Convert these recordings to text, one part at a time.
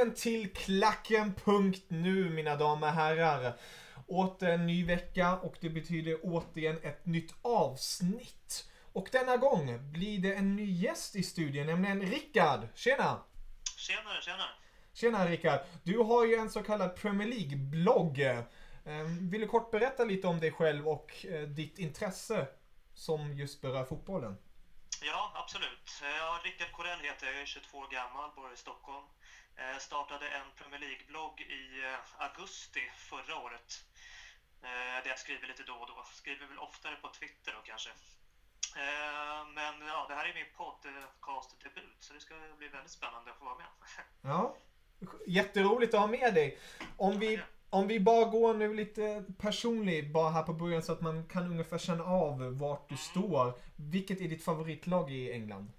Välkommen till Klacken.nu mina damer och herrar. Åter en ny vecka och det betyder återigen ett nytt avsnitt. Och denna gång blir det en ny gäst i studion, nämligen Rickard. Tjena! Tjenare, tjenare! Tjena Rickard! Du har ju en så kallad Premier League-blogg. Ehm, Vill du kort berätta lite om dig själv och eh, ditt intresse som just berör fotbollen? Ja, absolut. Ja, Rickard Corell heter jag, jag är 22 år gammal, bor i Stockholm. Eh, startade en Premier League-blogg i eh, augusti förra året. Eh, där jag skriver lite då och då. Skriver väl oftare på Twitter då kanske. Men ja, det här är min podcast-debut, så det ska bli väldigt spännande att få vara med. Ja, jätteroligt att ha med dig. Om vi, om vi bara går nu lite personligt bara här på början så att man kan ungefär känna av vart du står. Vilket är ditt favoritlag i England?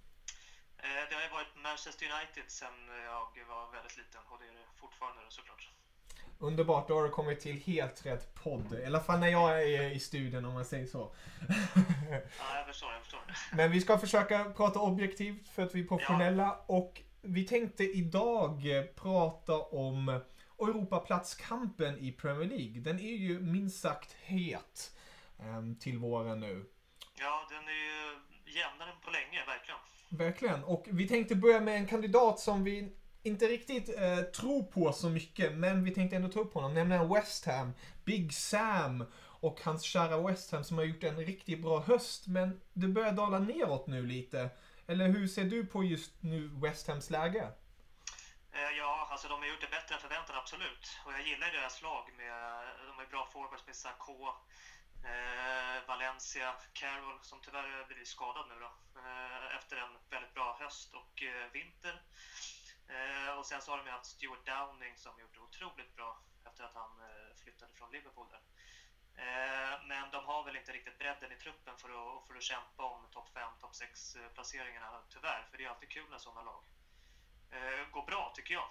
Eh, Det har ju varit Manchester United sen jag var väldigt liten och det är det fortfarande såklart. Underbart, då har du kommit till helt rätt podd. I alla fall när jag är i studion om man säger så. Ja, jag förstår, jag förstår. Men vi ska försöka prata objektivt för att vi är professionella. Och vi tänkte idag prata om Europaplatskampen i Premier League. Den är ju minst sagt het ehm, till våren nu. Ja, den är ju jämnare än på länge, verkligen. Verkligen. Och vi tänkte börja med en kandidat som vi inte riktigt eh, tror på så mycket, men vi tänkte ändå ta upp honom, nämligen West Ham. Big Sam och hans kära West Ham som har gjort en riktigt bra höst, men det börjar dala neråt nu lite. Eller hur ser du på just nu West Hams läge? Eh, ja, alltså de har gjort det bättre än förväntan, absolut. Och jag gillar ju deras lag. Med, de har ju bra forwards med Sarko, eh, Valencia, Carroll som tyvärr blivit skadad nu då. Eh, efter en väldigt bra höst och eh, vinter. Eh, och sen så har de ju haft Stuart Downing som gjort det otroligt bra efter att han eh, flyttade från Liverpool där. Eh, men de har väl inte riktigt bredden i truppen för att, för att kämpa om topp 5, topp 6 eh, placeringarna tyvärr. För det är alltid kul när sådana lag eh, går bra tycker jag.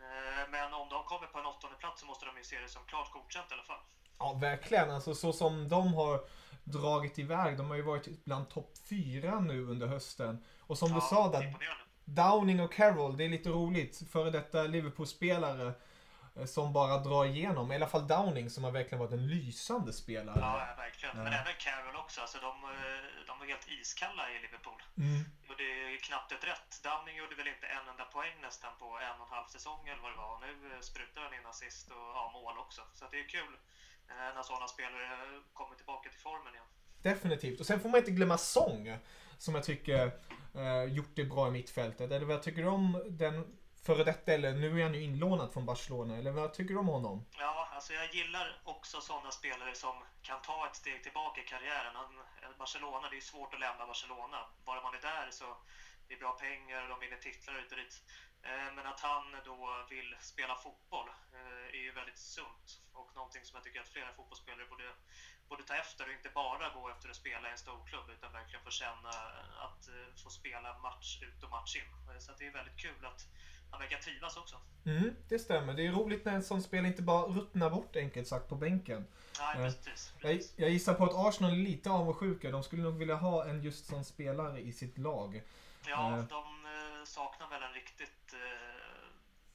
Eh, Men om de kommer på en åttonde plats så måste de ju se det som klart godkänt i alla fall. Ja, verkligen. Alltså så som de har dragit iväg. De har ju varit bland topp fyra nu under hösten. Och som du sa där. Downing och Carroll, det är lite roligt. Före detta Liverpool-spelare eh, som bara drar igenom. I alla fall Downing som har verkligen varit en lysande spelare. Ja, ja, verkligen. Men Ja. även Carroll också. Alltså, de, eh, de var helt iskalla i Liverpool. Mm. Och det är knappt ett rätt. Downing gjorde väl inte en enda poäng nästan på en och en halv säsong eller vad det var. Och nu eh, sprutar han in assist och ja, mål också. Så det är kul när sådana spelare kommer tillbaka till formen igen. Definitivt. Och sen får man inte glömma Song. Som jag tycker eh, gjort det bra i mittfältet. Eller vad tycker du om den före detta, eller nu är han ju inlånad från Barcelona. Eller vad tycker du om honom? Ja, alltså jag gillar också sådana spelare som kan ta ett steg tillbaka i karriären. Han, Barcelona, det är svårt att lämna Barcelona. Bara man är där så det är bra pengar, de vinner titlar ut och dit. Eh, men att han då vill spela fotboll eh, är ju väldigt sunt och någonting som jag tycker att flera fotbollsspelare borde, borde ta efter och inte bara gå efter att spela i en storklubb utan verkligen få känna att eh, få spela match ut och match in. Så det är väldigt kul att han verkar trivas också. Mm, det stämmer. Det är roligt när en sån spelare inte bara ruttnar bort enkelt sagt på bänken. Nej, precis, precis. Jag, jag gissar på att Arsenal är lite avundsjuka. De skulle nog vilja ha en just sån spelare i sitt lag. Ja, de saknar väl en riktigt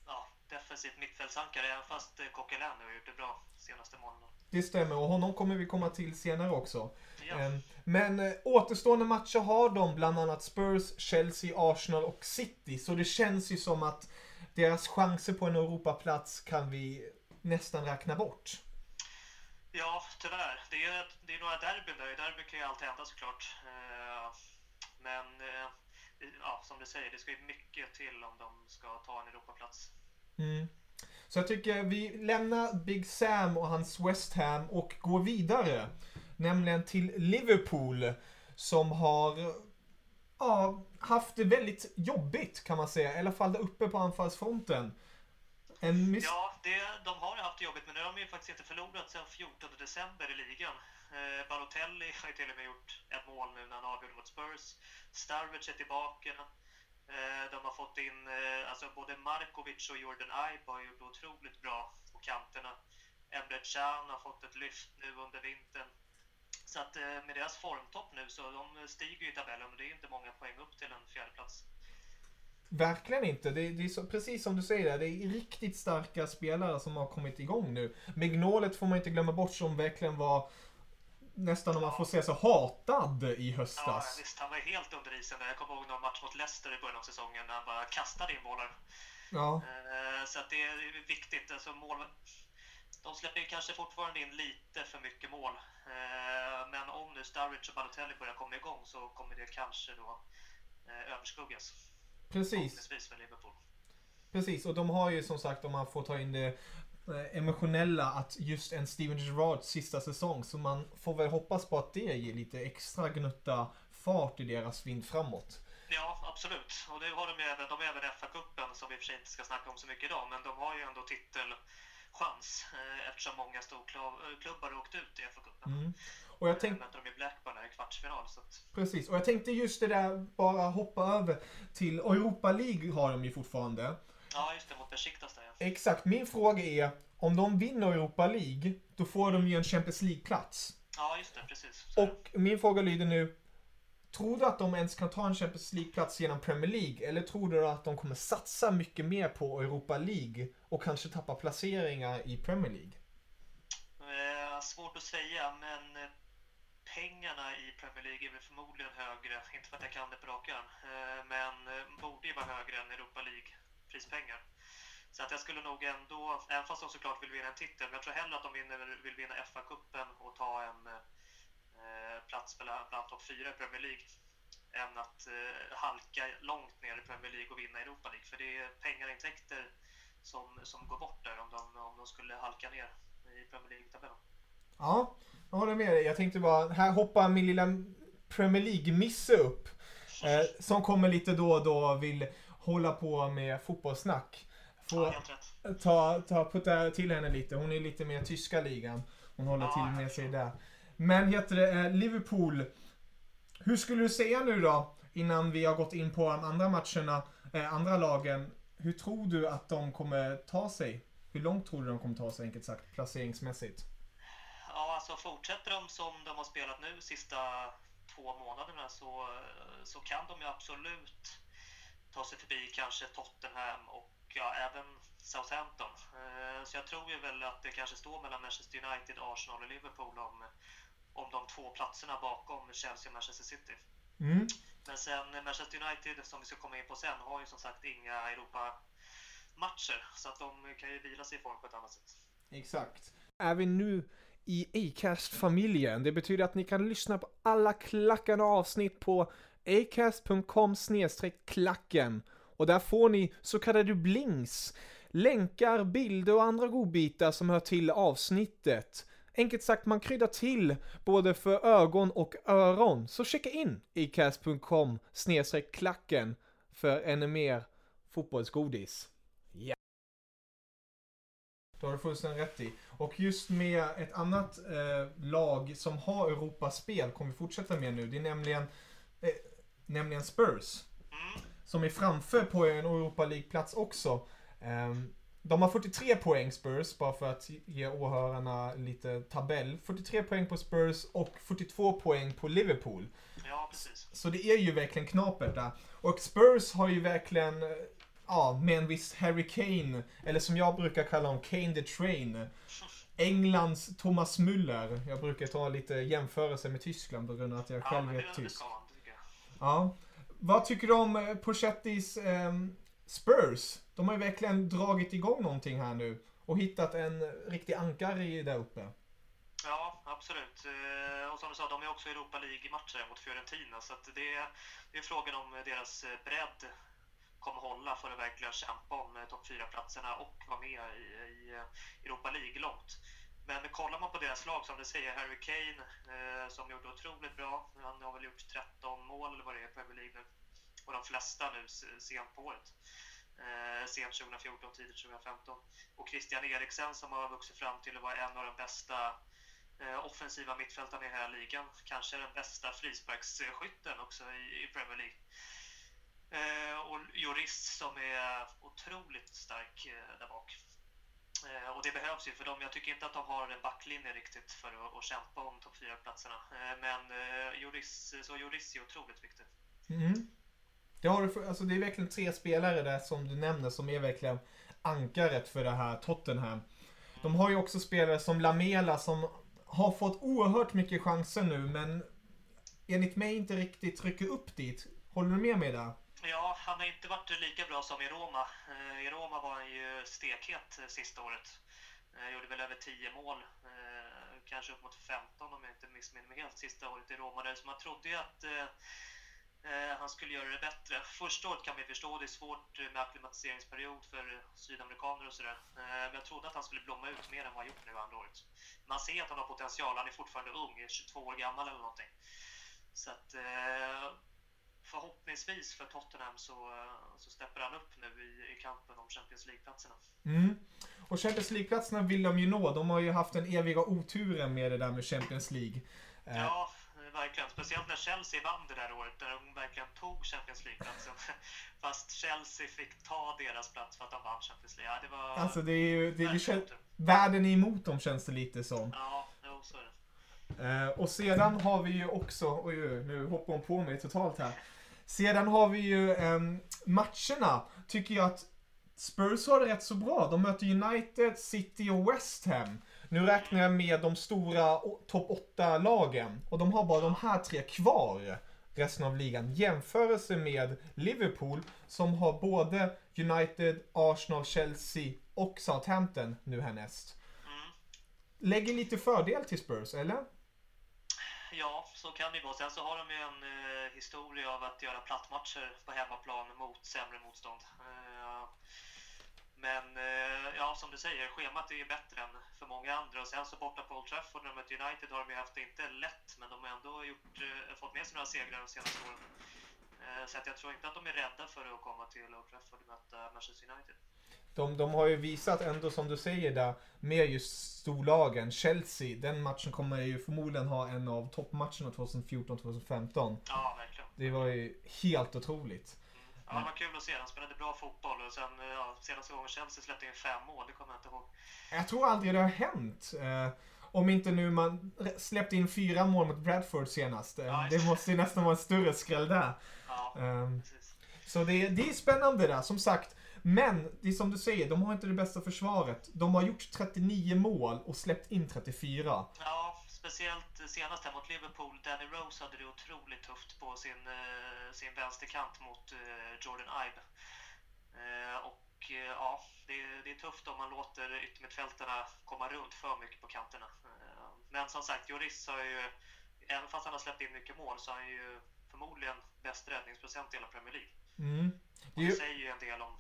ja, defensivt mittfältsankare, även fast Coquelin nu har gjort det bra senaste månaden. Det stämmer och honom kommer vi komma till senare också. Ja. Ehm, men eh, återstående matcher har de bland annat Spurs, Chelsea, Arsenal och City. Så det känns ju som att deras chanser på en Europaplats kan vi nästan räkna bort. Ja, tyvärr. Det är, det är några derbyn där. Derby kan ju alltid hända såklart. Eh, men eh, ja, som du säger, det ska ju mycket till om de ska ta en Europaplats. Mm. Så jag tycker vi lämnar Big Sam och hans West Ham och går vidare. Nämligen till Liverpool som har ja, haft det väldigt jobbigt kan man säga. I alla fall där uppe på anfallsfronten. En miss... Ja, det, de har haft det jobbigt men nu har de ju faktiskt inte förlorat sedan 14 december i ligan. Eh, Balotelli har ju till och med gjort ett mål nu när han avgjorde mot Spurs. Starwich är tillbaka. Eh, de har fått in, eh, alltså både Markovic och Jordan Aiba har gjort otroligt bra på kanterna. Emre Can har fått ett lyft nu under vintern. Så att eh, med deras formtopp nu så de stiger ju i tabellen och det är inte många poäng upp till en fjärdeplats. Verkligen inte. Det, det är så, precis som du säger, det är riktigt starka spelare som har kommit igång nu. Mignolet får man inte glömma bort som verkligen var nästan om man får säga så, hatad i höstas. Ja, visst. Han var helt under isen. Jag kommer ihåg någon match mot Leicester i början av säsongen när han bara kastade in bollar. Ja. Eh, så att det är viktigt. Alltså mål... De släpper kanske fortfarande in lite för mycket mål. Eh, men om nu Sturridge och Balotelli börjar komma igång så kommer det kanske då eh, överskuggas. Precis. Precis, och de har ju som sagt, om man får ta in det emotionella att just en Steven Gerrards sista säsong. Så man får väl hoppas på att det ger lite extra gnutta fart i deras vind framåt. Ja, absolut. Och det har de även, de har även FA-cupen som vi i och för sig inte ska snacka om så mycket idag, men de har ju ändå titelchans eh, eftersom många storklubbar åkt ut i FA-cupen. Mm. Och jag tänkte... de i Blackburn i kvartsfinal. Att... Precis, och jag tänkte just det där, bara hoppa över till Europa League har de ju fortfarande. Ja, just det, mot Besiktas där ja. Exakt, min fråga är, om de vinner Europa League, då får de ju en Champions League-plats. Ja, just det, precis. Så. Och min fråga lyder nu, Tror du att de ens kan ta en Champions League-plats genom Premier League? Eller tror du att de kommer satsa mycket mer på Europa League och kanske tappa placeringar i Premier League? Eh, svårt att säga, men eh, pengarna i Premier League är väl förmodligen högre. Inte för att jag kan det på rak arm, eh, men eh, borde ju vara högre än Europa League prispengar. Så att jag skulle nog ändå, även fast de såklart vill vinna en titel, men jag tror hellre att de vinner, vill vinna FA-cupen och ta en eh, plats bland, bland topp 4 i Premier League än att eh, halka långt ner i Premier League och vinna Europa League. För det är pengarintäkter som, som går bort där om de, om de skulle halka ner i Premier League-tabellen. Ja, jag håller med dig. Jag tänkte bara, här hoppar min lilla Premier League-misse upp. Eh, som kommer lite då och då vill hålla på med fotbollssnack. Får ja, ta, ta, putta till henne lite. Hon är lite mer tyska ligan. Hon håller ja, till med sig där. Men heter det eh, Liverpool. Hur skulle du säga nu då, innan vi har gått in på de andra matcherna, eh, andra lagen. Hur tror du att de kommer ta sig? Hur långt tror du de kommer ta sig, enkelt sagt, placeringsmässigt? Ja, alltså fortsätter de som de har spelat nu sista två månaderna så, så kan de ju absolut ta sig förbi kanske Tottenham och ja, även Southampton. Eh, så jag tror ju väl att det kanske står mellan Manchester United, Arsenal och Liverpool om, om de två platserna bakom Chelsea och Manchester City. Mm. Men sen Manchester United, som vi ska komma in på sen, har ju som sagt inga Europa-matcher. Så att de kan ju vila sig i form på ett annat sätt. Exakt. Är vi nu i Acast-familjen? Det betyder att ni kan lyssna på alla klackande avsnitt på acast.com klacken och där får ni så kallade blinks, länkar, bilder och andra godbitar som hör till avsnittet. Enkelt sagt, man kryddar till både för ögon och öron. Så checka in acast.com klacken för ännu mer fotbollsgodis. Ja. Det har du fullständigt rätt i. Och just med ett annat eh, lag som har Europaspel kommer vi fortsätta med nu. Det är nämligen, eh, nämligen Spurs. Som är framför på en Europa League-plats också. Um, de har 43 poäng Spurs, bara för att ge åhörarna lite tabell. 43 poäng på Spurs och 42 poäng på Liverpool. Ja, precis. Så det är ju verkligen knapert där. Och Spurs har ju verkligen, ja, med en viss Harry Kane, eller som jag brukar kalla honom, Kane the Train. Englands Thomas Müller. Jag brukar ta lite jämförelse med Tyskland på grund av att jag Ja, själv men är tysk. ska man, det tycker jag. Ja. Vad tycker du om eh, Pochettis ehm, Spurs? De har ju verkligen dragit igång någonting här nu och hittat en riktig ankare där uppe. Ja, absolut. Eh, och som du sa, de är också i Europa League-matcher mot Fiorentina. Så att det, är, det är frågan om deras eh, bredd kommer hålla för att verkligen kämpa om eh, topp 4-platserna och vara med i, i Europa League långt. Men kollar man på deras lag, som du säger, Harry Kane eh, som gjorde otroligt bra. Han har väl gjort 13 mål eller vad det är i Premier League nu. Och de flesta nu sent på året. Eh, sent 2014, tidigt 2015. Och Christian Eriksen som har vuxit fram till att vara en av de bästa eh, offensiva mittfältarna i hela ligan. Kanske den bästa frisparksskytten också i, i Premier League. Eh, och Joris som är otroligt stark eh, där bak. Eh, och det behövs ju för dem. Jag tycker inte att de har en backlinje riktigt för att, att kämpa om topp 4-platserna. Eh, men eh, Juris, så Joris är otroligt viktig. Mm. Det, har du för, alltså det är verkligen tre spelare där som du nämner som är verkligen ankaret för det här Tottenham. De har ju också spelare som Lamela som har fått oerhört mycket chanser nu men enligt mig inte riktigt rycker upp dit. Håller du med mig där? Ja, han har inte varit lika bra som i Roma. Eh, I Roma var han ju stekhet eh, sista året. Eh, Gjorde väl över 10 mål, eh, kanske upp mot 15 om jag inte missminner mig helt, sista året i Roma. Där. Så man trodde ju att han skulle göra det bättre. Första året kan vi förstå, det är svårt med akklimatiseringsperiod för sydamerikaner och sådär. Men jag trodde att han skulle blomma ut mer än vad han gjort nu andra året. Man ser att han har potential, han är fortfarande ung, är 22 år gammal eller någonting. Så att förhoppningsvis för Tottenham så, eh, så steppar han upp nu i, i kampen om Champions League-platserna. Mm. Och Champions League-platserna vill de ju nå. De har ju haft den eviga oturen med det där med Champions League. Eh, Ja, verkligen. Speciellt när Chelsea vann det där året, där de verkligen tog Champions League-platsen. Fast Chelsea fick ta deras plats för att de vann Champions League. Ja, det var... Alltså det är ju, det, det känns, världen är emot dem känns det lite som. Ja, jo, så är det. Eh, och sedan har vi ju också, oj, nu hoppar hon på mig totalt här. Sedan har vi ju ehm, matcherna, tycker jag att Spurs har det rätt så bra. De möter United, City och West Ham. Nu räknar jag med de stora topp 8-lagen. Och de har bara de här tre kvar resten av ligan. Jämförelse med Liverpool som har både United, Arsenal, Chelsea och Southampton nu härnäst. Lägger lite fördel till Spurs, eller? Ja, så kan det ju vara. Sen så har de ju en eh, historia av att göra plattmatcher på hemmaplan mot sämre motstånd. Eh, men eh, ja, som du säger, schemat är ju bättre än för många andra. Och sen så borta på Old Trafford när de möter United har de ju haft det inte lätt, men de har ändå gjort, eh, fått med sig några segrar de senaste åren. Eh, så att jag tror inte att de är rädda för att komma till Old Trafford och möta Manchester United. De, de har ju visat ändå som du säger där med just storlagen. Chelsea, den matchen kommer ju förmodligen ha en av toppmatcherna 2014-2015. Ja, verkligen. Det var ju helt otroligt. Ja, det var kul att se. De spelade bra fotboll och sen ja, senaste gången Chelsea släppte in fem mål, det kommer jag inte ihåg. Jag tror aldrig det har hänt. Eh, om inte nu man släppte in fyra mål mot Bradford senast. Eh, det måste ju nästan vara en större skräll där. Ja, Ehm, precis. Så det, det är spännande där, som sagt. Men det är som du säger, de har inte det bästa försvaret. De har gjort 39 mål och släppt in 34. Ja, speciellt senast här mot Liverpool. Danny Rose hade det otroligt tufft på sin, eh, sin vänsterkant mot eh, Jordan Ibe. Eh, och ja, det, är- det är tufft om man låter yttermittfältarna komma runt för mycket på kanterna. Men som sagt, Joris har ju, även fast han har släppt in mycket mål, så har han ju förmodligen bäst räddningsprocent i hela Premier League. Mm. Det det säger ju en del om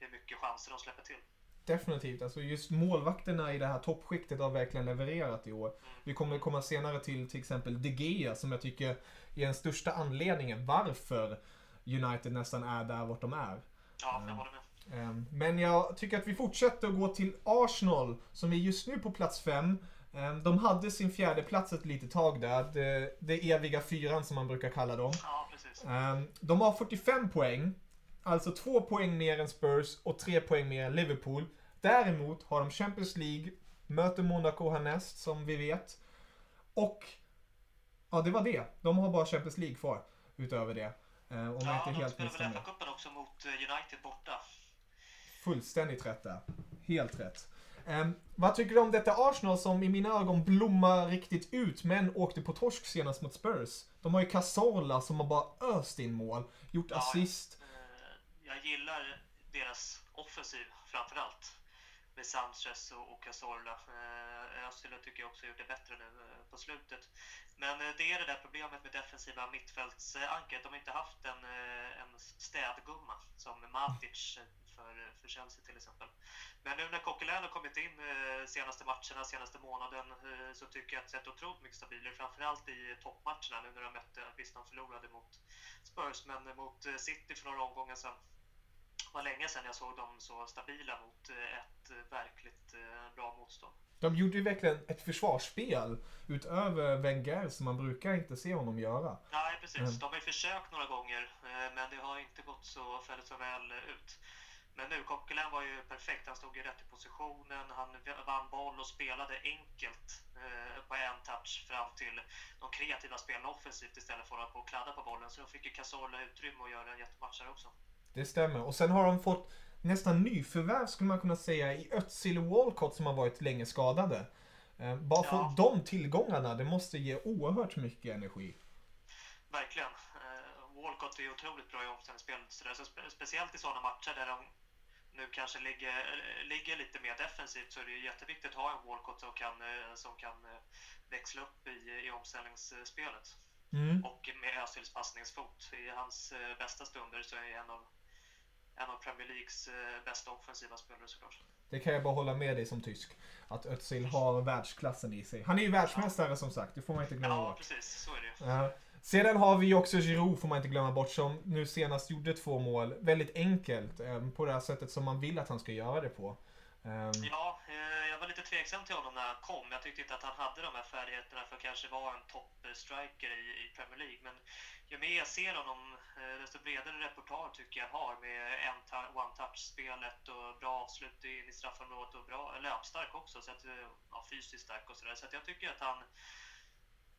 hur mycket chanser de släpper till. Definitivt. Alltså just målvakterna i det här toppskiktet har verkligen levererat i år. Vi kommer komma senare till till exempel De Gea som jag tycker är den största anledningen varför United nästan är där vart de är. Ja, jag håller med. Ehm, Men jag tycker att vi fortsätter att gå till Arsenal som är just nu på plats 5. De hade sin fjärde plats ett litet tag där. Det, det eviga fyran som man brukar kalla dem. Ja, precis. De har 45 poäng. Alltså två poäng mer än Spurs och tre poäng mer än Liverpool. Däremot har de Champions League, möter Monaco härnäst som vi vet. Och ja, det var det. De har bara Champions League kvar utöver det. Ehm, Om jag Ja, inte de helt spelar väl. FA-cupen också mot eh, United borta. Fullständigt rätt där. Helt rätt. Ehm, vad tycker du om detta Arsenal som i mina ögon blommar riktigt ut men åkte på torsk senast mot Spurs? De har ju Cazorla som har bara öst in mål, gjort Ja, assist. Jag gillar deras offensiv framförallt. Med Sanchez och, Cazorla. Eh, Özil tycker jag också gjort det bättre nu eh, på slutet. Men eh, det är det där problemet med defensiva mittfältsankaret. De har inte haft en, en städgumma som Matic för, för Chelsea till exempel. Men nu när Coquelin har kommit in senaste matcherna, senaste månaden, så tycker jag att det sett otroligt mycket stabilare. Framförallt i toppmatcherna nu när de mötte, visst de förlorade mot Spurs, men mot City för några omgångar sedan. Det var länge sedan jag såg dem så stabila mot eh, ett eh, verkligt eh, bra motstånd. De gjorde ju verkligen ett försvarsspel utöver Wenger som man brukar inte se honom göra. Nej, precis. Mm. De har ju försökt några gånger, men det har inte gått så, fallit så väl ut. Men nu, Coquelin var ju perfekt. Han stod ju rätt i positionen, han vann boll och spelade enkelt eh, på en touch fram till de kreativa spelarna offensivt istället för att hålla på och kladda på bollen. Så då fick ju Cazorla utrymme att göra en jättematch här också. Det stämmer. Och sen har de fått nästan nyförvärv skulle man kunna säga i Özil och Walcott som har varit länge skadade. Eh, Bara för Ja. de tillgångarna, det måste ge oerhört mycket energi. Verkligen. Eh, Walcott är otroligt bra i omställningsspelet. Så speciellt i sådana matcher där de nu kanske ligger, ligger lite mer defensivt så är det ju jätteviktigt att ha en Walcott som kan, eh, som kan växla upp i, i omställningsspelet. Mm. Och med Özils passningsfot. I hans bästa stunder så är en av, en av Premier Leagues eh, bästa offensiva spelare såklart. Det kan jag bara hålla med dig som tysk. Att Özil har världsklassen i sig. Han är ju världsmästare som sagt, det får man inte glömma Ja, bort. precis. Så är det ju. Ja. Sedan har vi också Giroud, får man inte glömma bort, som nu senast gjorde två mål. Väldigt enkelt, eh, på det här sättet som man vill att han ska göra det på. Ehm, Ja, jag var lite tveksam till honom när han kom. Jag tyckte inte att han hade de här färdigheterna för att kanske vara en toppstriker i, i Premier League. Men ju mer jag ser honom, eh, desto bredare repertoar tycker jag har med one-touch-spelet och bra avslut in i straffområdet och bra löpstark också. Så att, eh, ja, fysiskt stark och sådär. Så att jag tycker att han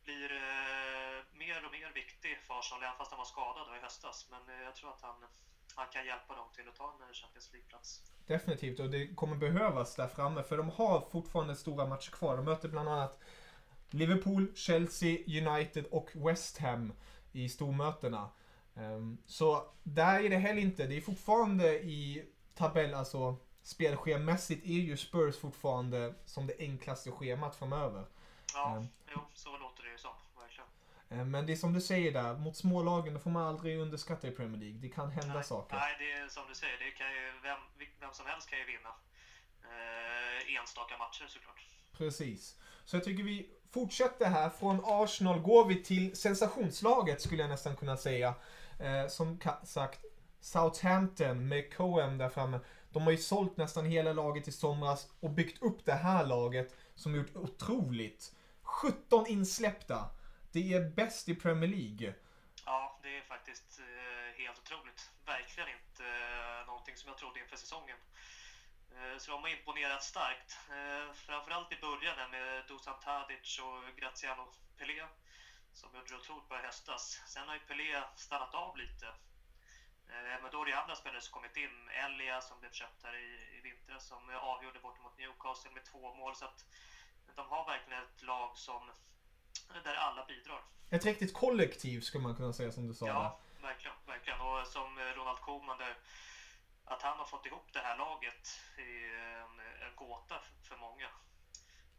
blir eh, mer och mer viktig för Arsenal, även fast han var skadad då i höstas. Men eh, jag tror att han, han kan hjälpa dem till att ta en Champions League-plats. Definitivt, och det kommer behövas där framme för de har fortfarande stora matcher kvar. De möter bland annat Liverpool, Chelsea, United och West Ham i stormötena. Ehm, Så där är det heller inte. Det är fortfarande i tabell, alltså spelschemamässigt är ju Spurs fortfarande som det enklaste schemat framöver. Ja, Mm. jo, så låter det ju som. Verkligen. Ehm, Men det är som du säger där, mot smålagen då får man aldrig underskatta i Premier League. Det kan hända nej, saker. Nej, det är som du säger. Det kan ju, vem, vem som helst kan ju vinna. Eh, enstaka matcher såklart. Precis. Så jag tycker vi fortsätter här. Från Arsenal går vi till sensationslaget skulle jag nästan kunna säga. Eh, som sagt, Southampton med Cohen där framme. De har ju sålt nästan hela laget i somras och byggt upp det här laget som gjort otroligt. 17 insläppta. Det är bäst i Premier League. Ja, det är faktiskt eh, helt otroligt. Verkligen inte eh, någonting som jag trodde inför säsongen. Eh, så de har imponerat starkt. Framförallt i början där med Dusan Tadic och Graziano Pelé som gjorde det otroligt bra i höstas. Sen har ju Pelé stannat av lite. Men då är det andra spelare som kommit in. Elia som blev köpt här i, i vintras som avgjorde bort mot Newcastle med två mål. Så att de har verkligen ett lag som där alla bidrar. Ett riktigt kollektiv skulle man kunna säga som du sa där. Ja, verkligen, verkligen. Och som eh, Ronald Koeman där, att han har fått ihop det här laget är en, en gåta för många.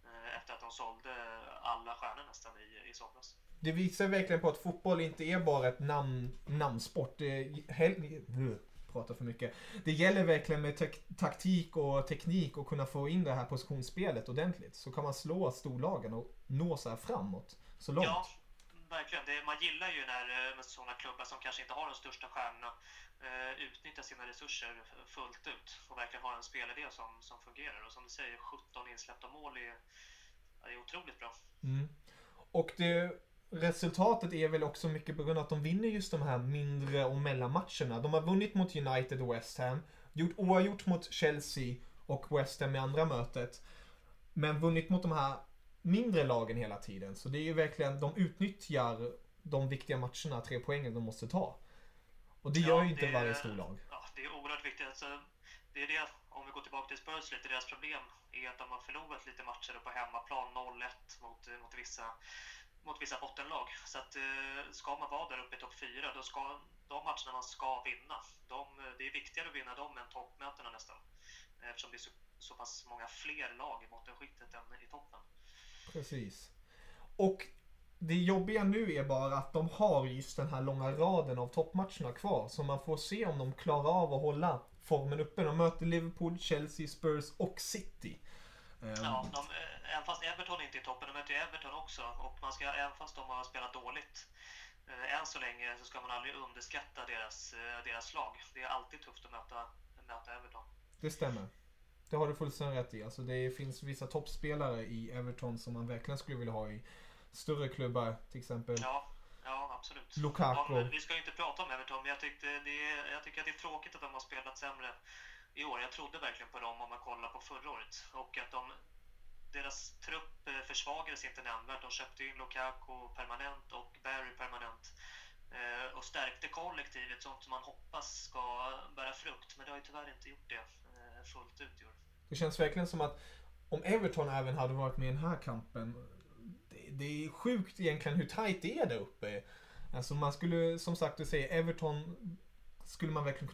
Eh, Efter att de sålde alla stjärnor nästan i, i somras. Det visar verkligen på att fotboll inte är bara ett namn, namnsport. Det är hel- prata för mycket. Det gäller verkligen med tak- taktik och teknik och kunna få in det här positionsspelet ordentligt. Så kan man slå storlagen och nå så här framåt. Så långt. Ja, verkligen. Det, man gillar ju när eh, sådana klubbar som kanske inte har de största stjärnorna eh, utnyttjar sina resurser fullt ut och verkligen har en spelidé som, som fungerar. Och som du säger, 17 insläppta mål är, är otroligt bra. Mm. Och det, resultatet är väl också mycket på grund av att de vinner just de här mindre och mellanmatcherna. De har vunnit mot United och West Ham, gjort oavgjort mot Chelsea och West Ham i andra mötet. Men vunnit mot de här mindre lagen hela tiden. Så det är ju verkligen, de utnyttjar de viktiga matcherna, tre poängen de måste ta. Och det gör Ja, ju inte det- varje storlag. Ja, det är oerhört viktigt. Alltså, det är det, om vi går tillbaka till Spurs lite, deras problem är att de har förlorat lite matcher på hemmaplan, 0-1 mot, mot, vissa, mot vissa bottenlag. Så att eh, ska man vara där uppe i topp 4, då ska de matcherna man ska vinna, de, det är viktigare att vinna dem än toppmötena nästan. Eftersom det är så, så pass många fler lag i bottenskiktet än i toppen. Precis. Och det jobbiga nu är bara att de har just den här långa raden av toppmatcherna kvar. Så man får se om de klarar av att hålla formen uppe. De möter Liverpool, Chelsea, Spurs och City. Ehm, Ja, de, eh, även fast Everton inte är i toppen, de möter ju Everton också. Och man ska, även fast de har spelat dåligt eh, än så länge så ska man aldrig underskatta deras, eh, deras lag. Det är alltid tufft att möta, möta Everton. Det stämmer. Det har du fullständigt rätt i. Alltså det finns vissa toppspelare i Everton som man verkligen skulle vilja ha i större klubbar. Till exempel Ja, ja absolut. Lukaku. Ja, vi ska inte prata om Everton, men jag, tyckte det är, jag tycker att det är tråkigt att de har spelat sämre i år. Jag trodde verkligen på dem om man kollar på förra året. Och att de, deras trupp eh, försvagades inte nämnvärt. De köpte in Lukaku permanent och Barry permanent. Eh, och stärkte kollektivet, sånt som man hoppas ska bära frukt. Men det har ju tyvärr inte gjort det eh, fullt ut i år. Det känns verkligen som att om Everton även hade varit med i den här kampen. Det, det är sjukt egentligen hur tajt det är där uppe. Alltså man skulle, som sagt du säger, Everton skulle man verkligen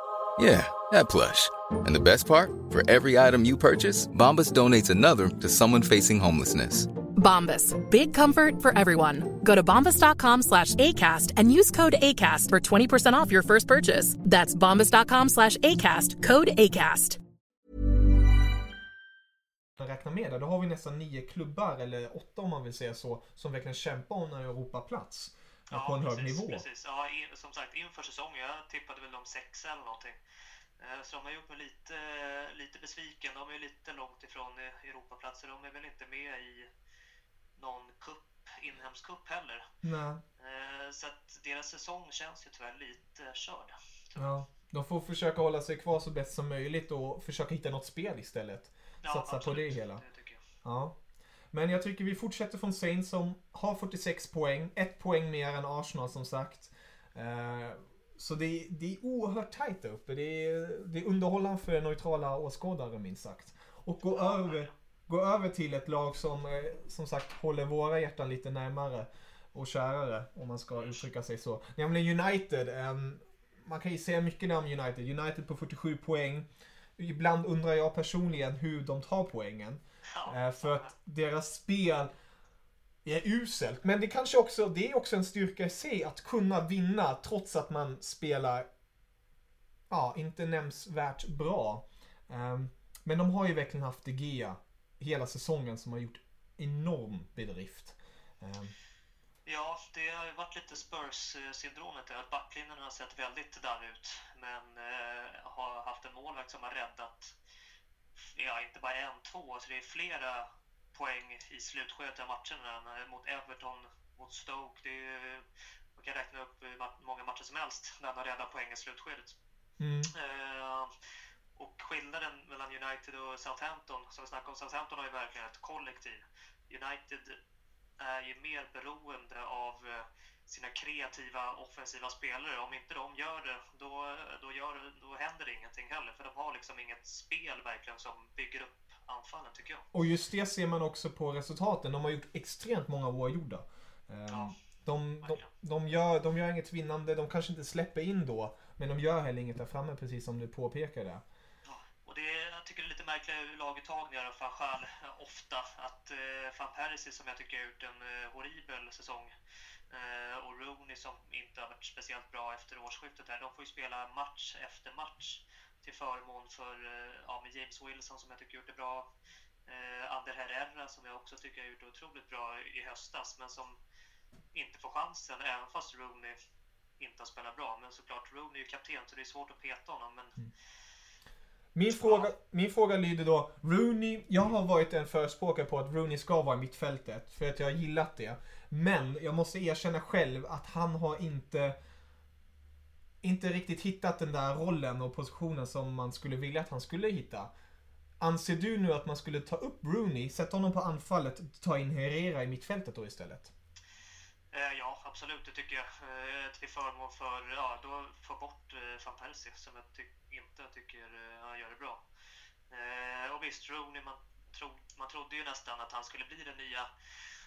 Yeah, that plush. And the best part? For every item you purchase, Bombas donates another to someone facing homelessness. Bombas. Big comfort for everyone. Go to bombas.com slash ACAST and use code ACAST for 20% off your first purchase. That's bombas.com slash ACAST. Code ACAST. räkna med det. Då har vi nästan nio klubbar, eller åtta om man vill säga så, som verkligen kämpar om en Europaplats. Ja, på en hög precis, nivå. Precis. Ja, in, som sagt, inför säsongen, jag tippade väl de sex eller någonting. Eh, Så de har gjort mig lite, lite besviken. De är lite långt ifrån Europaplatser. De är väl inte med i någon cup, inhemsk cup heller. Nej. Eh, Så att deras säsong känns ju tyvärr lite körd. Ja. De får försöka hålla sig kvar så bäst som möjligt och försöka hitta något spel istället. Ja, Satsa på absolut. det hela. Det tycker jag. Ja. Men jag tycker vi fortsätter från Saints som har 46 poäng. Ett poäng mer än Arsenal som sagt. Eh, så det är, det är oerhört tajt där uppe. Det är, det är underhållande för neutrala åskådare minst sagt. Och gå över, gå över till ett lag som eh, som sagt håller våra hjärtan lite närmare och kärare om man ska uttrycka sig så. Nämligen United. Ehm, man kan ju säga mycket om United. United på 47 poäng. Ibland undrar jag personligen hur de tar poängen. Ja, Eh, För att deras spel är uselt. Men det kanske också, det är också en styrka i sig att kunna vinna trots att man spelar, ja, inte nämnsvärt bra. Ehm, Men de har ju verkligen haft De Gea hela säsongen som har gjort enorm bedrift. Ehm, Ja, det har ju varit lite Spurs-syndromet där. Backlinjen har sett väldigt där ut. Men eh, har haft en målvakt som har räddat, ja, inte bara en, två, så det är flera poäng i slutskedet av matcherna. Eh, Mot Everton, mot Stoke. Det är, man kan räkna upp många matcher som helst där han har räddat poäng i slutskedet. Mm. Eh, och skillnaden mellan United och Southampton, som vi snackade om, Southampton har ju verkligen ett kollektiv. United är ju mer beroende av eh, sina kreativa offensiva spelare. Om inte de gör det, då, då, gör, då händer det ingenting heller. För de har liksom inget spel verkligen som bygger upp anfallen, tycker jag. Och just det ser man också på resultaten. De har gjort extremt många oavgjorda. Ehm, Ja, De, de, de, gör, de gör inget vinnande, de kanske inte släpper in då. Men de gör heller inget där framme, precis som du påpekade. Ja, och det, är- jag tycker det är lite märkliga laguttagningar av van Schaal ofta. Att eh, van Persie som jag tycker har gjort en eh, horribel säsong eh, och Rooney som inte har varit speciellt bra efter årsskiftet här. De får ju spela match efter match till förmån för eh, ja, med James Wilson som jag tycker gjort det bra. Eh, Ander Herrera som jag också tycker har gjort det otroligt bra i höstas men som inte får chansen även fast Rooney inte har spelat bra. Men såklart, Rooney är ju kapten så det är svårt att peta honom. Men mm. Min fråga, min fråga lyder då, Rooney, jag har varit en förespråkare på att Rooney ska vara i mittfältet, för att jag har gillat det. Men jag måste erkänna själv att han har inte inte riktigt hittat den där rollen och positionen som man skulle vilja att han skulle hitta. Anser du nu att man skulle ta upp Rooney, sätta honom på anfallet, ta in Herrera i mittfältet då istället? Eh, ja, absolut, det tycker jag. Eh, Till förmån för, ja, då få bort eh, van Persie som jag ty- inte tycker han gör det bra. Och visst, Rooney, man, tro, man trodde ju nästan att han skulle bli den nya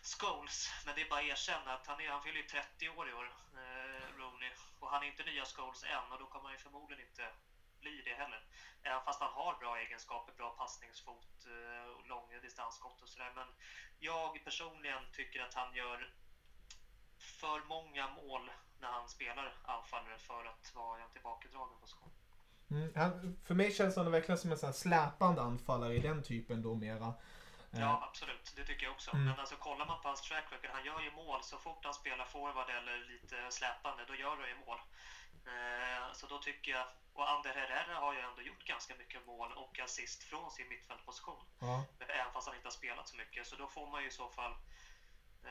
Scholes, men det är bara att erkänna att han, är, han fyller ju 30 år i år, eh, Rooney, och han är inte nya Scholes än och då kommer han ju förmodligen inte bli det heller. Även fast han har bra egenskaper, bra passningsfot, och långa distansskott och sådär. Men jag personligen tycker att han gör för många mål när han spelar anfallare för att vara en tillbakadragen position. Mm, han, för mig känns han verkligen som en sån här släpande anfallare i den typen då mera. Eh, Ja, absolut. Det tycker jag också. Mm. Men alltså, kollar man på hans track record, han gör ju mål så fort han spelar forward eller lite släpande, då gör han ju mål. Eh, så då tycker jag, och Ander Herrera har ju ändå gjort ganska mycket mål och assist från sin mittfältposition. ja. Även fast han inte har spelat så mycket. Så då får man ju i så fall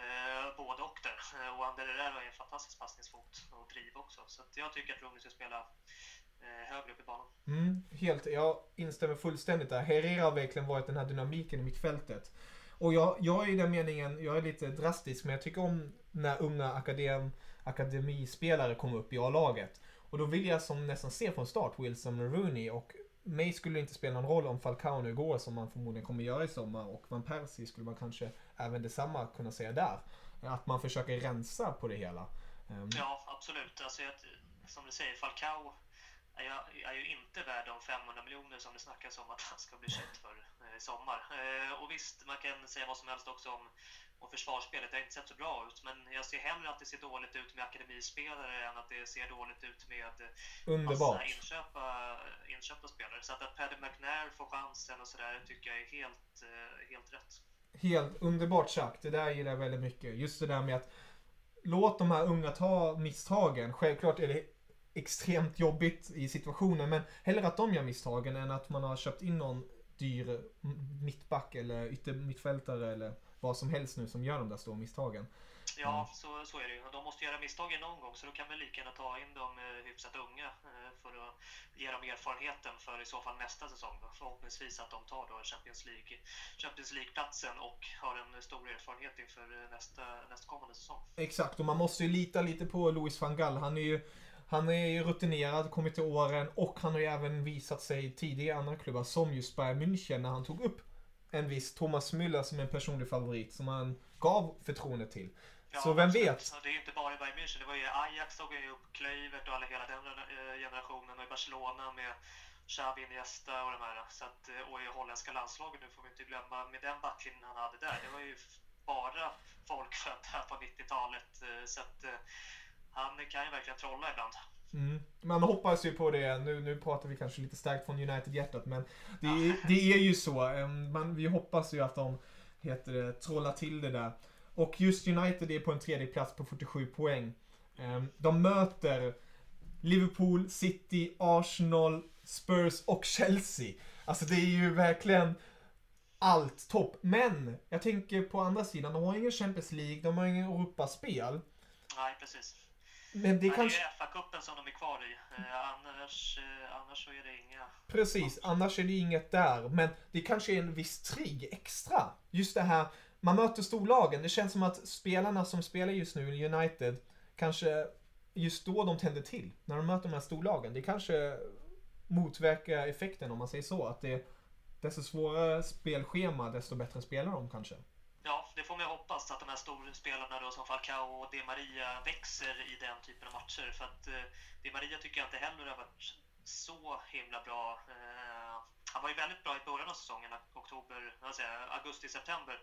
eh, både och där. Eh, Och André Herrera har ju en fantastisk passningsfot och driv också. Så att jag tycker att Rooney ska spela eh, högre upp i banan. Mm, helt. Jag instämmer fullständigt där. Herrera har verkligen varit den här dynamiken i mittfältet. Och jag, jag är i den meningen, jag är lite drastisk, men jag tycker om när unga akadem, akademispelare kommer upp i A-laget. Och då vill jag som nästan se från start Wilson och Rooney och mig skulle det inte spela någon roll om Falcao nu går som man förmodligen kommer göra i sommar och Van Persie skulle man kanske även detsamma kunna säga där. Att man försöker rensa på det hela. Ehm. Ja, absolut. Alltså, jag, som du säger, Falcao är, ju- är ju inte värd de 500 miljoner som det snackas om att han ska bli köpt för eh, i sommar. Eh, och visst, man kan säga vad som helst också om, om försvarsspelet. Det har inte sett så bra ut, men jag ser hellre att det ser dåligt ut med akademispelare än att det ser dåligt ut med underbart. massa inköpa, inköpta spelare. Så att, att Paddy McNair får chansen och sådär tycker jag är helt, eh, helt rätt. Helt underbart sagt. Det där gillar jag väldigt mycket. Just det där med att låt de här unga ta misstagen. Självklart är det extremt jobbigt i situationen men hellre att de gör misstagen än att man har köpt in någon dyr mittback eller yttermittfältare eller vad som helst nu som gör de där stora misstagen. Ja, så, så är det ju. De måste göra misstagen någon gång, så då kan vi lika gärna ta in dem eh, hyfsat unga eh, för att ge dem erfarenheten för i så fall nästa säsong. Då. Förhoppningsvis att de tar då Champions League, Champions League-platsen och har en stor erfarenhet inför eh, nästa, nästkommande säsong. Exakt och man måste ju lita lite på Louis van Gaal. Han är ju Han är ju rutinerad, kommit till åren och han har ju även visat sig tidigare i andra klubbar som just Bayern München när han tog upp en viss Thomas Müller som en personlig favorit som han gav förtroende till. Ja, så vem absolut. vet? Det är ju inte bara i Bayern München. Det var ju Ajax tog ju upp Kluivert och alla, hela den eh, generationen. Och i Barcelona med Xavi, Iniesta och de här. Så att, eh, och i holländska landslaget nu får vi inte glömma med den backlinjen han hade där. Det var ju bara folk födda på 90-talet. eh, Så att han kan ju verkligen trolla ibland. Mm. Man hoppas ju på det. Nu, nu pratar vi kanske lite starkt från United-hjärtat, men det, är- det är ju så. Em, Man, vi hoppas ju att de heter det, trollar till det där. Och just United är på en tredje plats på 47 poäng. Em, De möter Liverpool, City, Arsenal, Spurs och Chelsea. Alltså det är ju verkligen allt topp. Men jag tänker på andra sidan, de har ingen Champions League, de har ingen Europaspel. Nej, precis. Men det Det kanske... är ju FA-cupen som de är kvar i. Eh, Annars, eh, annars så är det inga... Precis, annars är det inget där. Men det kanske är en viss trigg extra. Just det här, man möter storlagen. Det känns som att spelarna som spelar just nu i United, kanske just då de tänder till. När de möter de här storlagen. Det kanske motverkar effekten om man säger så. Att det är desto svårare spelschema, desto bättre spelar de kanske. Ja, det får man ju hoppas att de här storspelarna då som Falcao och Di Maria växer i den typen av matcher. För att eh, Di Maria tycker jag inte heller har varit så himla bra. Eh, han var ju väldigt bra i början av säsongen, oktober, vad säger augusti, september.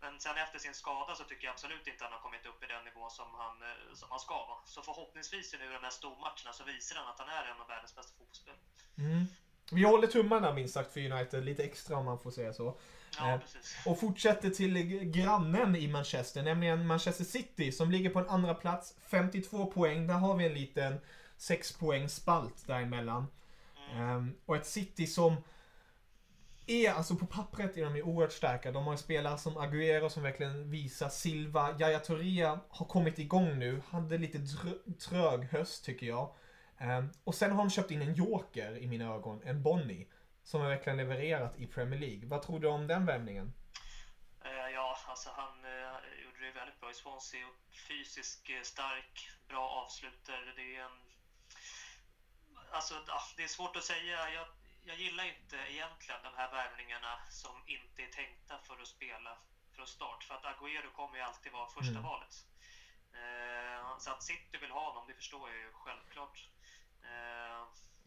Men sen efter sin skada så tycker jag absolut inte att han har kommit upp i den nivå som han, eh, som han ska vara. Så förhoppningsvis nu i de här stormatcherna så visar han att han är en av världens bästa fotbollsspelare. Mm. Vi håller tummarna minst sagt för United, lite extra om man får säga så. Ja, Eh. Och fortsätter till grannen i Manchester, nämligen Manchester City som ligger på en andra plats 52 poäng. Där har vi en liten 6 poäng spalt däremellan. Ehm, och ett City som är, alltså på pappret är de ju oerhört starka. De har spelare som Agüero som verkligen visar Silva. Yaya Touré har kommit igång nu. Hade lite trög höst tycker jag. Ehm, och sen har de köpt in en joker i mina ögon, en Bonnie. Som har verkligen levererat i Premier League. Vad tror du om den värvningen? Eh, Ja, alltså han eh, gjorde det väldigt bra i Swansea. Fysisk, eh, stark, bra avslutare. Det är en... Alltså, det är svårt att säga. Jag, jag gillar inte egentligen de här värvningarna som inte är tänkta för att spela från start. För att Agüero kommer ju alltid vara första valet. Eh, så att City vill ha honom, det förstår jag ju självklart.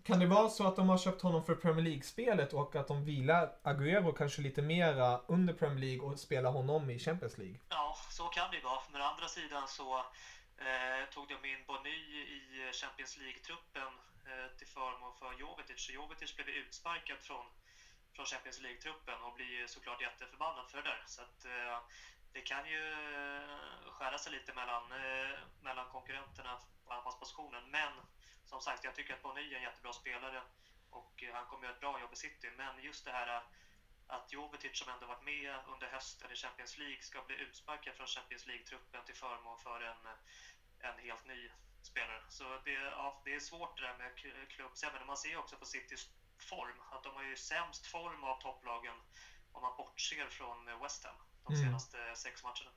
Kan det vara så att de har köpt honom för Premier League-spelet och att de vilar Agüero kanske lite mera under Premier League och spelar honom i Champions League? Ja, så kan det ju vara. Men å andra sidan så eh, tog de in Bonny i Champions League-truppen eh, till förmån för Jovetic. Så Jovetic blev utsparkad från, från Champions League-truppen och blir ju såklart jätteförbannad för det där. Så att, eh, det kan ju eh, skära sig lite mellan, eh, mellan konkurrenterna på anfallspositionen. Men som sagt, jag tycker att Bonny är en jättebra spelare och eh, han kommer göra ett bra jobb i City. Men just det här att Jovetic som ändå varit med under hösten i Champions League ska bli utsparkad från Champions League-truppen till förmån för en, en helt ny spelare. Så det, ja, det är svårt det där med k- klubbs. Men man ser också på Citys form att de har ju sämst form av topplagen om man bortser från West Ham de Mm. senaste sex matcherna.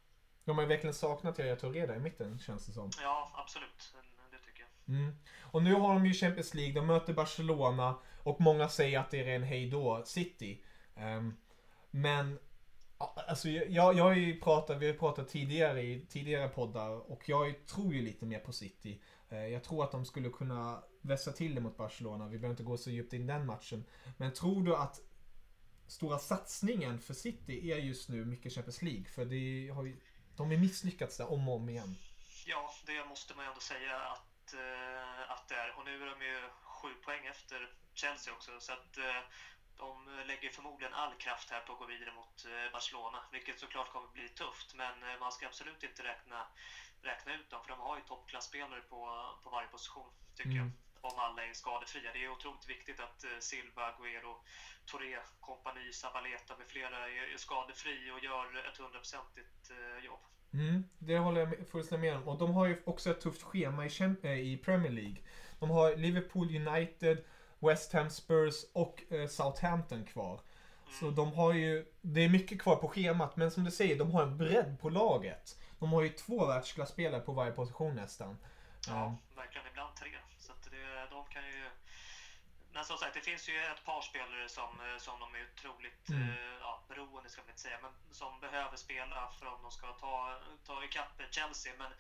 De har ju verkligen saknat Yaya Touré där i mitten, känns det som. Ja, absolut. Det tycker jag. Mm. Och nu har de ju Champions League, de möter Barcelona och många säger att det är en hejdå City. Um, men alltså jag, jag har ju pratat, vi har pratat tidigare i tidigare poddar och jag tror ju lite mer på City. Eh, jag tror att de skulle kunna vässa till det mot Barcelona. Vi behöver inte gå så djupt in i den matchen. Men tror du att stora satsningen för City är just nu mycket Champions League? För det har ju, de har misslyckats där om och om igen. Ja, det måste man ju ändå säga att, eh, att det är. Och nu är de ju sju poäng efter Chelsea också. Så att eh, de lägger förmodligen all kraft här på att gå vidare mot eh, Barcelona. Vilket såklart kommer bli tufft. Men man ska absolut inte räkna, räkna ut dem. För de har ju toppklassspelare på, på varje position, tycker jag. Om alla är skadefria. Det är otroligt viktigt att Silva, Agüero, Touré, kompani, Zabaleta med flera är, skadefri och gör ett hundraprocentigt jobb. Mm, det håller jag fullständigt med om. Och de har ju också ett tufft schema i, eh, Premier League. De har Liverpool United, West Ham Spurs och eh, Southampton kvar. Så de har ju, det är mycket kvar på schemat, men som du säger, de har en bredd på laget. De har ju två världsklasspelare på varje position nästan. Ja, verkligen. Ibland tre. Så att, Eh, de kan ju... Men som sagt, det finns ju ett par spelare som, eh, som de är otroligt Mm. eh, ja, beroende, ska man inte säga, men som behöver spela för om de ska ta, ta ikapp Chelsea. Men,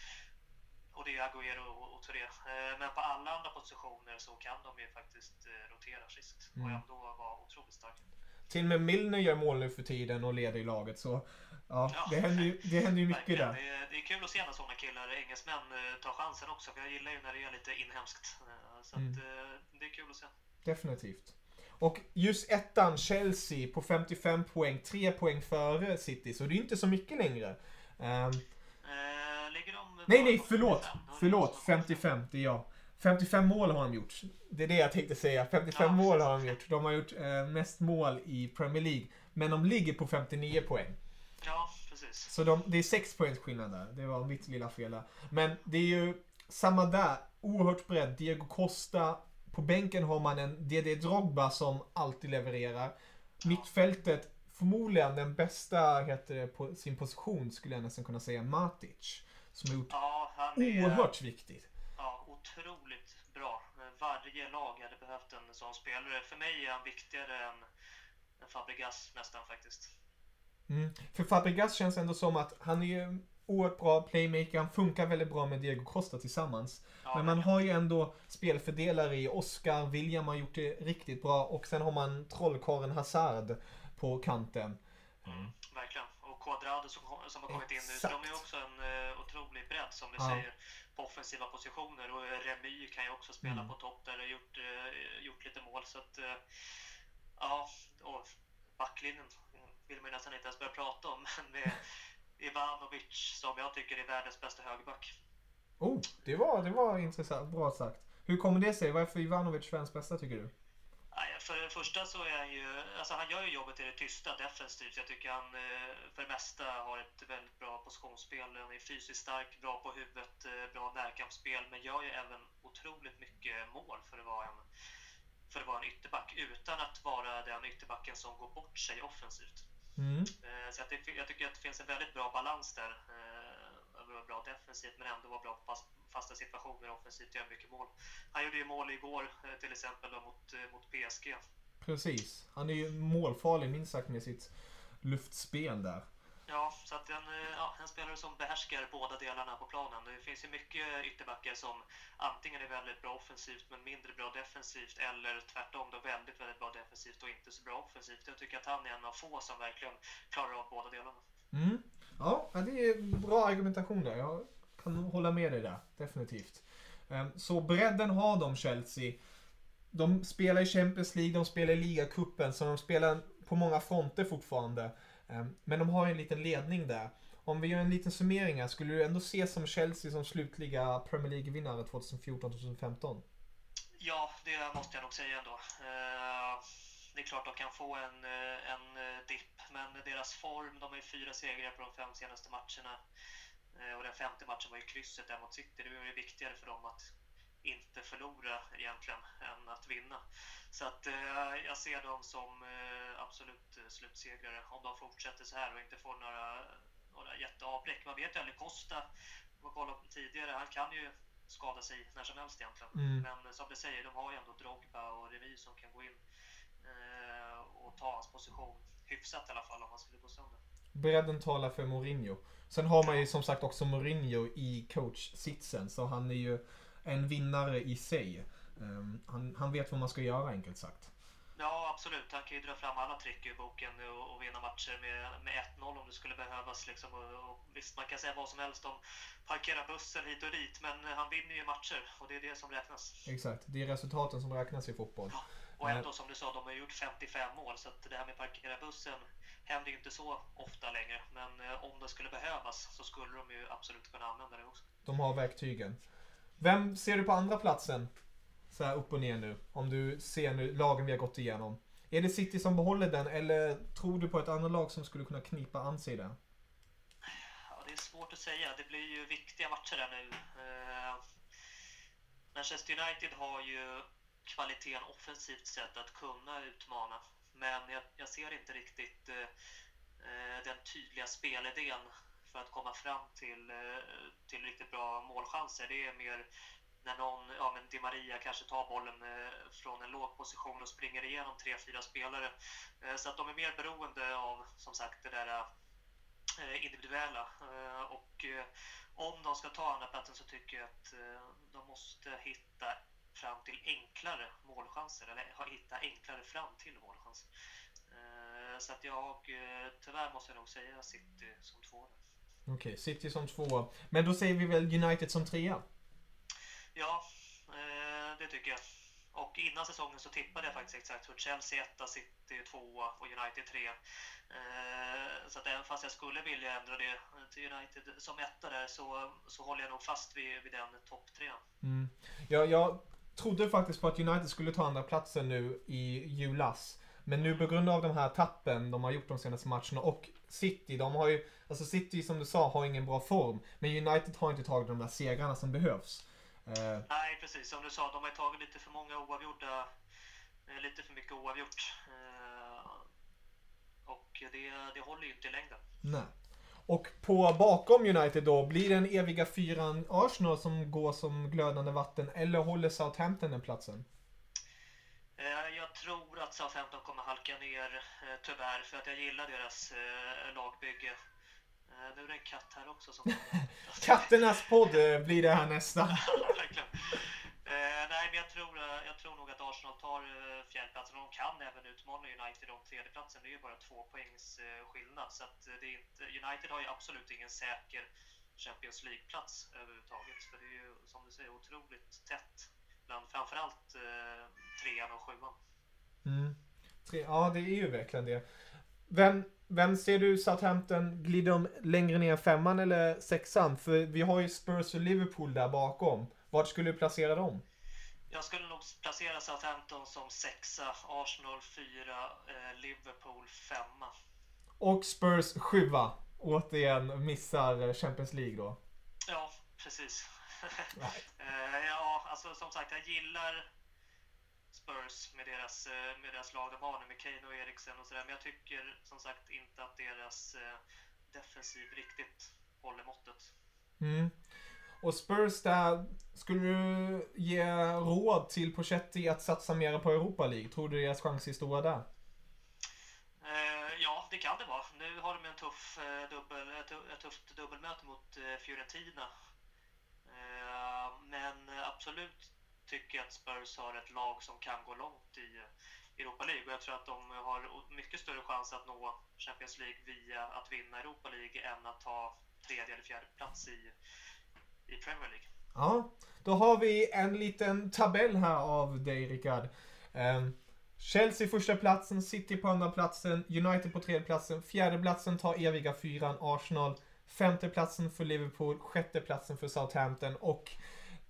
och det är Agüero och, och Touré. Eh, Men på alla andra positioner så kan de ju faktiskt eh, rotera friskt och Mm. ändå vara otroligt starka. Till och med Milner gör mål nu för tiden och leder i laget så ja, Ja. det händer ju, det händer ju mycket Verkligen. där. Det är, det är kul att se när sådana killar, engelsmän, tar chansen också. För jag gillar ju när det är lite inhemskt. Så Mm. att, det är kul att se. Definitivt. Och just ettan, Chelsea, på 55 poäng, 3 poäng före City, så det är inte så mycket längre. De nej, nej, förlåt. 55? Då är det Förlåt, de som har 55, det är jag. 55 mål har de gjort. Det är det jag tänkte säga. 55 Ja. mål har de gjort. De har gjort eh, mest mål i Premier League. Men de ligger på 59 poäng. Ja, precis. Så de, det är 6 poängs skillnad där. Det var mitt lilla fel där. Men det är ju samma där. Oerhört bredd. Diego Costa. På bänken har man en DD Drogba som alltid levererar. Mittfältet, förmodligen den bästa heter det, på sin position skulle jag nästan kunna säga, Matic. Som har gjort Ja, han är oerhört viktigt. ja, otroligt bra. Varje lag hade behövt en sån spelare. För mig är han viktigare än, än Fabregas nästan faktiskt. Mm. För Fabregas känns ändå som att han är ju oerhört bra playmaker. Han funkar väldigt bra med Diego Costa tillsammans. Ja, Men man har ju ändå spelfördelare i Oscar, William har gjort det riktigt bra och sen har man trollkarlen Hazard på kanten. Mm, verkligen. Och Quadrado som, som har kommit in nu. Så Exakt. de är också en uh, otrolig bredd som du Ja. säger på offensiva positioner. Och eh, Remy kan ju också spela Mm. på topp där och gjort, eh, gjort lite mål. Så att, eh, ja, och backlinjen vill man ju nästan inte ens börja prata om. Men med Ivanovic som jag tycker är världens bästa högerback. Oh, det var, det var intressant. Bra sagt. Hur kommer det sig? Varför Ivanovic världens bästa tycker du? För det första så är han ju, alltså han gör ju jobbet i det tysta defensivt. Jag tycker han eh, för det mesta har ett väldigt bra positionsspel. Han är fysiskt stark, bra på huvudet, eh, bra närkampsspel, men gör ju även otroligt mycket mål för att vara en, för att vara en ytterback utan att vara den ytterbacken som går bort sig offensivt. Mm. Eh, Så det, jag tycker att det finns en väldigt bra balans där. Eh, Att vara bra defensivt men ändå vara bra på fast, fasta situationer offensivt, göra mycket mål. Han gjorde ju mål igår eh, till exempel då, mot, eh, mot PSG. Precis. Han är ju målfarlig minst sagt med sitt luftspel där. Ja, så att en, eh, ja, en spelare som behärskar båda delarna på planen. Det finns ju mycket ytterbackar som antingen är väldigt bra offensivt men mindre bra defensivt eller tvärtom då väldigt, väldigt bra defensivt och inte så bra offensivt. Jag tycker att han är en av få som verkligen klarar av båda delarna. Mm. Ja, det är bra argumentation där. Jag kan hålla med dig där. Definitivt. Ehm, så bredden har de, Chelsea. De spelar i Champions League, de spelar i ligacupen, så de spelar på många fronter fortfarande. Ehm, men de har en liten ledning där. Om vi gör en liten summering här, skulle du ändå se som Chelsea som slutliga Premier League-vinnare 2014-2015? Ja, det måste jag nog säga ändå. Eh, det är klart de kan få en, eh, en eh, dipp, men deras form, de har ju fyra segrar på de fem senaste matcherna. Och den femte matchen var ju krysset där mot City. Det var ju viktigare för dem att inte förlora egentligen än att vinna. Så att eh, jag ser dem som eh, absolut slutsegrare om de fortsätter så här och inte får några, några jätteavbräck. Man vet ju aldrig, Costa, man kollar på tidigare, han kan ju skada sig när som helst egentligen. Mm. Men som du säger, de har ju ändå Drogba och Remy som kan gå in eh, och ta hans position hyfsat i alla fall om han skulle gå sönder. Bredden talar för Mourinho. Sen har man ju som sagt också Mourinho i coach-sitsen, så han är ju en vinnare i sig. Ehm, han, han vet vad man ska göra enkelt sagt. Ja, absolut. Han kan ju dra fram alla trick ur boken och, och vinna matcher med, med 1-0 om det skulle behövas. Liksom. Och, och, visst, man kan säga vad som helst om parkera bussen hit och dit, men han vinner ju matcher och det är det som räknas. Exakt, det är resultaten som räknas i fotboll. Och ändå, som du sa, de har gjort 55 mål, så att det här med parkera bussen händer ju inte så ofta längre. Men eh, om det skulle behövas så skulle de ju absolut kunna använda det också. De har verktygen. Vem ser du på andra platsen? Så här upp och ner nu. Om du ser nu lagen vi har gått igenom. Är det City som behåller den eller tror du på ett annat lag som skulle kunna knipa an sig där? Ja, det är svårt att säga. Det blir ju viktiga matcher där nu. Eh, Manchester United har ju kvaliteten offensivt sett att kunna utmana. Men jag, jag ser inte riktigt eh, den tydliga spelidén för att komma fram till, eh, till riktigt bra målchanser. Det är mer när någon, ja men Di Maria kanske tar bollen eh, från en låg position och springer igenom tre, fyra spelare. Eh, så att de är mer beroende av, som sagt, det där eh, individuella. Och om de ska ta andra platsen så tycker jag att de måste hitta fram till enklare målchanser, eller hitta enklare fram till målchanser. Så att jag, tyvärr måste jag nog säga City som två. Okej, City som tvåa. Men då säger vi väl United som trea? Ja, eh, det tycker jag. Och innan säsongen så tippade jag faktiskt exakt hur Chelsea etta, City tvåa och United trea. Eh, så att även fast jag skulle vilja ändra det till United som etta där så, så håller jag nog fast vid, vid den topp trean. Mm. Jag, jag trodde faktiskt på att United skulle ta andra platsen nu i julas. Men nu på grund av de här tappen de har gjort de senaste matcherna och City, de har ju, alltså City som du sa har ingen bra form. Men United har inte tagit de där segrarna som behövs. Eh, Nej, precis. Som du sa, de har tagit lite för många oavgjorda, eh, lite för mycket oavgjort. Eh, Och det, det håller ju inte i längden. nej. Och på bakom United då, blir den eviga fyran Arsenal som går som glödande vatten eller håller Southampton den platsen? Eh, Jag tror att Southampton kommer halka ner, eh, tyvärr, för att jag gillar deras lagbygge. Eh, Nu är det en katt här också som... Katternas podd eh, blir det här nästa. Eh, nej, men jag tror, eh, jag tror nog att Arsenal tar eh, fjärdeplatsen och de kan även utmana United om tredjeplatsen. Det är ju bara två poängs eh, skillnad. Så att det är inte, United har ju absolut ingen säker Champions League-plats överhuvudtaget. För det är ju, som du säger, otroligt tätt bland framförallt eh, trean och sjuan. Mm. Tre, ja, det är ju verkligen det. Vem, vem ser du Southampton, glider de längre ner femman eller sexan? För vi har ju Spurs och Liverpool där bakom. Vart skulle du placera dem? Jag skulle nog placera Southampton som sexa, Arsenal fyra, eh, Liverpool femma. Och Spurs sjua. Återigen missar eh, Champions League då. Ja, precis. Eh, ja, alltså som sagt, jag gillar Spurs med deras, eh, med deras lag de har nu med Kane och Eriksen och sådär. Men jag tycker som sagt inte att deras eh, defensiv riktigt håller måttet. Mm. Och Spurs där, skulle du ge råd till Pochetti att satsa mer på Europa League? Tror du deras chans är stora där? Eh, ja, det kan det vara. Nu har de en tuff, dubbel, ett, tu- ett tufft dubbelmöte mot Fiorentina. Men absolut tycker att Spurs har ett lag som kan gå långt i eh, Europa League och jag tror att de har mycket större chans att nå Champions League via att vinna Europa League än att ta tredje eller fjärde plats i, i Premier League. Ja, då har vi en liten tabell här av dig Rickard. Um, Chelsea första platsen, City på andra platsen, United på tredje platsen, fjärde platsen tar eviga fyran Arsenal, femte platsen för Liverpool, sjätte platsen för Southampton och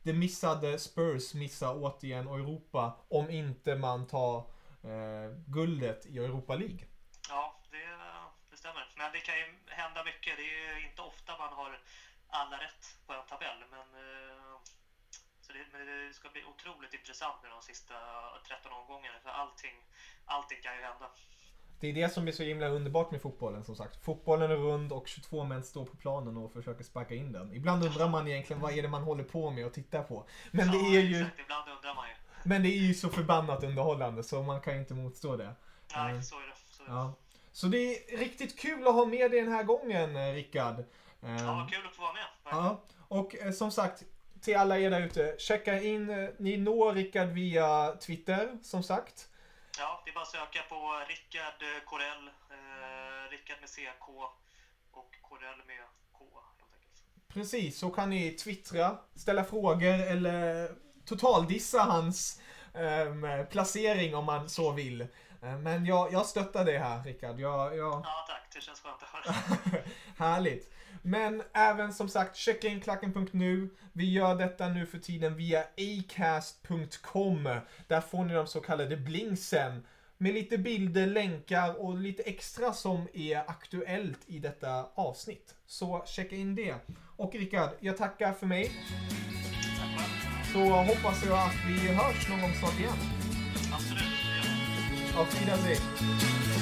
det missade Spurs missar återigen Europa om inte man tar eh, guldet i Europa League. Ja, det, det stämmer. Men det kan ju hända mycket. Det är ju inte ofta man har alla rätt på en tabell. Men, eh, så det, men det ska bli otroligt intressant nu de sista 13 omgångarna. För allting, allting kan ju hända. Det är det som är så himla underbart med fotbollen som sagt. Fotbollen är rund och 22 män står på planen och försöker sparka in den. Ibland undrar man egentligen vad är det man håller på med och tittar på. Men det Ja, är ju, Exakt, ibland undrar man ju. men det är ju så förbannat underhållande så man kan ju inte motstå det. Nej, Mm. så är det. Så är det. Ja. Så det är riktigt kul att ha med dig den här gången eh, Rickard. Eh, Ja, vad kul att få vara med. Ja, och eh, som sagt, till alla er där ute, checka in, eh, ni når Rickard via Twitter, som sagt. Ja, det är bara att söka på Rickard eh, Corell, eh, Rickard med CK och Corell med K helt enkelt. Precis, så kan ni twittra, ställa frågor eller totaldissa hans ehm, placering om man så vill. Eh, Men jag, jag stöttar det här Rickard. Jag, jag, Ja, tack. Det känns skönt att höra. Härligt. Men även som sagt, checka in klacken.nu. Vi gör detta nu för tiden via acast.com. Där får ni de så kallade blingsen. Med lite bilder, länkar och lite extra som är aktuellt i detta avsnitt. Så checka in det. Och Rickard, jag tackar för mig. Så hoppas jag att vi hörs någon gång snart igen. Absolut. Auf Wiedersehen.